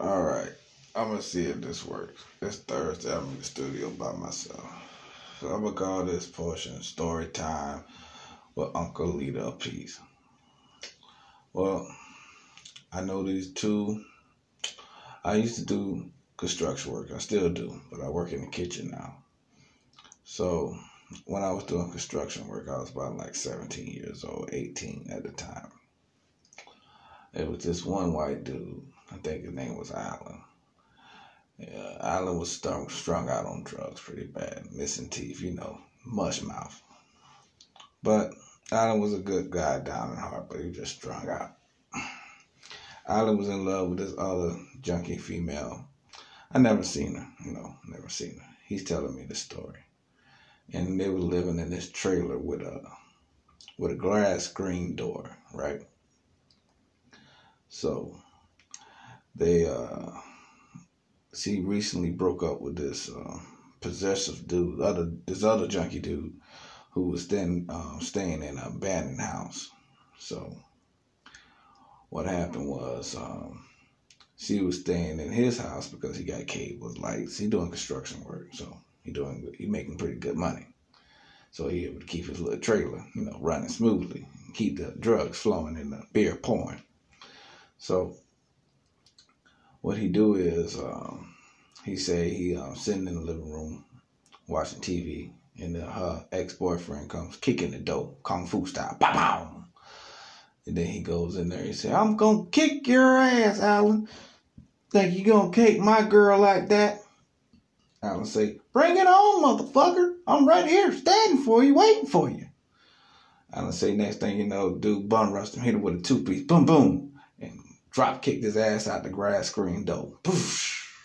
All right. I'm gonna see if this works. It's Thursday. I'm in the studio by myself. So I'm gonna call this portion story time with Uncle Lita Peace. Well, I know these two. I used to do construction work. I still do, but I work in the kitchen now. So when I was doing construction work, I was about like 17 years old, 18 at the time. It was this one white dude. I think his name was Alan. Yeah, Alan was strung, strung out on drugs pretty bad, missing teeth, you know, mush mouth. But Alan was a good guy down in heart, but he was just strung out. Alan was in love with this other junkie female. I never seen her, you know, never seen her. He's telling me the story. And they were living in this trailer with a with a glass screen door, right? So they uh she recently broke up with this uh, possessive dude, other this other junkie dude, who was then uh, staying in an abandoned house. So what happened was um, she was staying in his house because he got cable lights. He doing construction work, so he doing he making pretty good money. So he able to keep his little trailer, you know, running smoothly, keep the drugs flowing and the beer pouring. So what he do is um, he say he um, sitting in the living room watching TV, and then her ex boyfriend comes kicking the door, kung fu style, pow pow. And then he goes in there. He say, "I'm gonna kick your ass, Alan. Think you gonna kick my girl like that?" Alan say, "Bring it on, motherfucker. I'm right here, standing for you, waiting for you." Alan say, next thing you know, dude bun rushed him, hit him with a two piece, boom boom, drop kicked his ass out the grass screen door. Poof.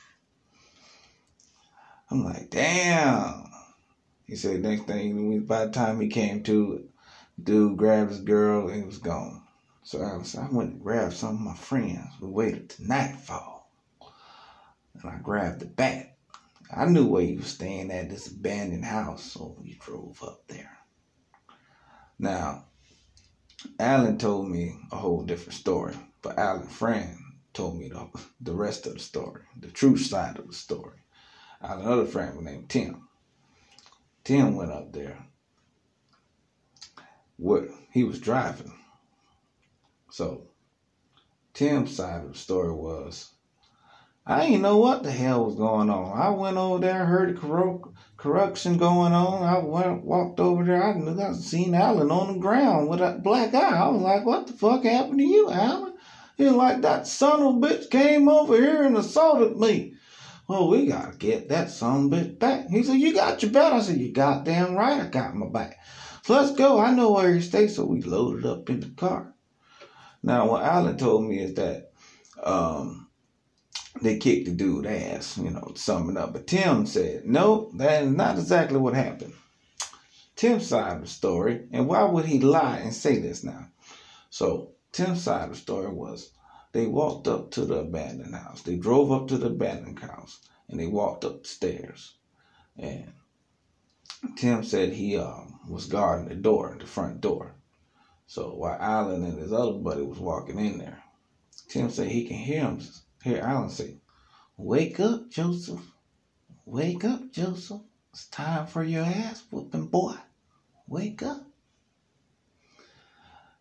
I'm like, damn. He said next thing, by the time he came to, dude grabbed his girl and he was gone. So I, was, I went and grabbed some of my friends. We waited till nightfall. And I grabbed the bat. I knew where he was staying at, this abandoned house, so we drove up there. Now, Alan told me a whole different story, but Alan's friend told me the, the rest of the story, the true side of the story. I had another friend named Tim. Tim went up there. What he was driving. So Tim's side of the story was I didn't know what the hell was going on. I went over there, heard the corruption going on. I went, walked over there. I knew I seen Alan on the ground with a black eye. I was like, "What the fuck happened to you, Alan?" He was like, "That son of a bitch came over here and assaulted me." Well, we gotta get that son of a bitch back. He said, You got your bet. I said, You goddamn right, I got my back. So let's go. I know where he stays. So we loaded up in the car. Now, what Alan told me is that um, they kicked the dude ass, you know, summing up. But Tim said, No, that is not exactly what happened. Tim's side of the story, and why would he lie and say this now? So, Tim's side of the story was they walked up to the abandoned house. They drove up to the abandoned house and they walked up the stairs. And Tim said he um, was guarding the door, the front door. So while Alan and his other buddy was walking in there, Tim said he can hear him hear Alan say, Wake up, Joseph. Wake up, Joseph. It's time for your ass whooping, boy. Wake up.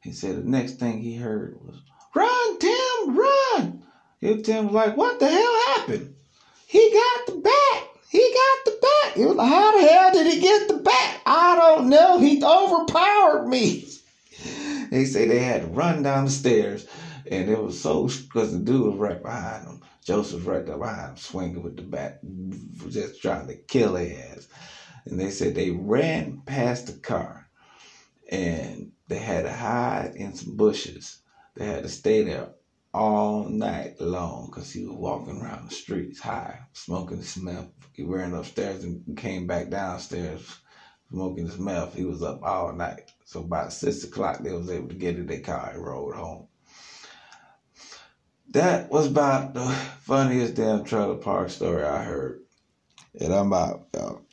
He said the next thing he heard was, Run, Tim, run. And Tim was like, what the hell happened? He got the bat. He got the bat. He was like, how the hell did he get the bat? I don't know. He overpowered me. They say they had to run down the stairs. And it was so, because the dude was right behind him. Joseph right there behind him, swinging with the bat, just trying to kill his ass. And they said they ran past the car and they had to hide in some bushes they had to stay there all night long because he was walking around the streets high, smoking his meth. He ran upstairs and came back downstairs smoking his meth. He was up all night. So by six o'clock, they was able to get in their car and rode home. That was about the funniest damn trailer park story I heard. And I'm out, y'all. Uh,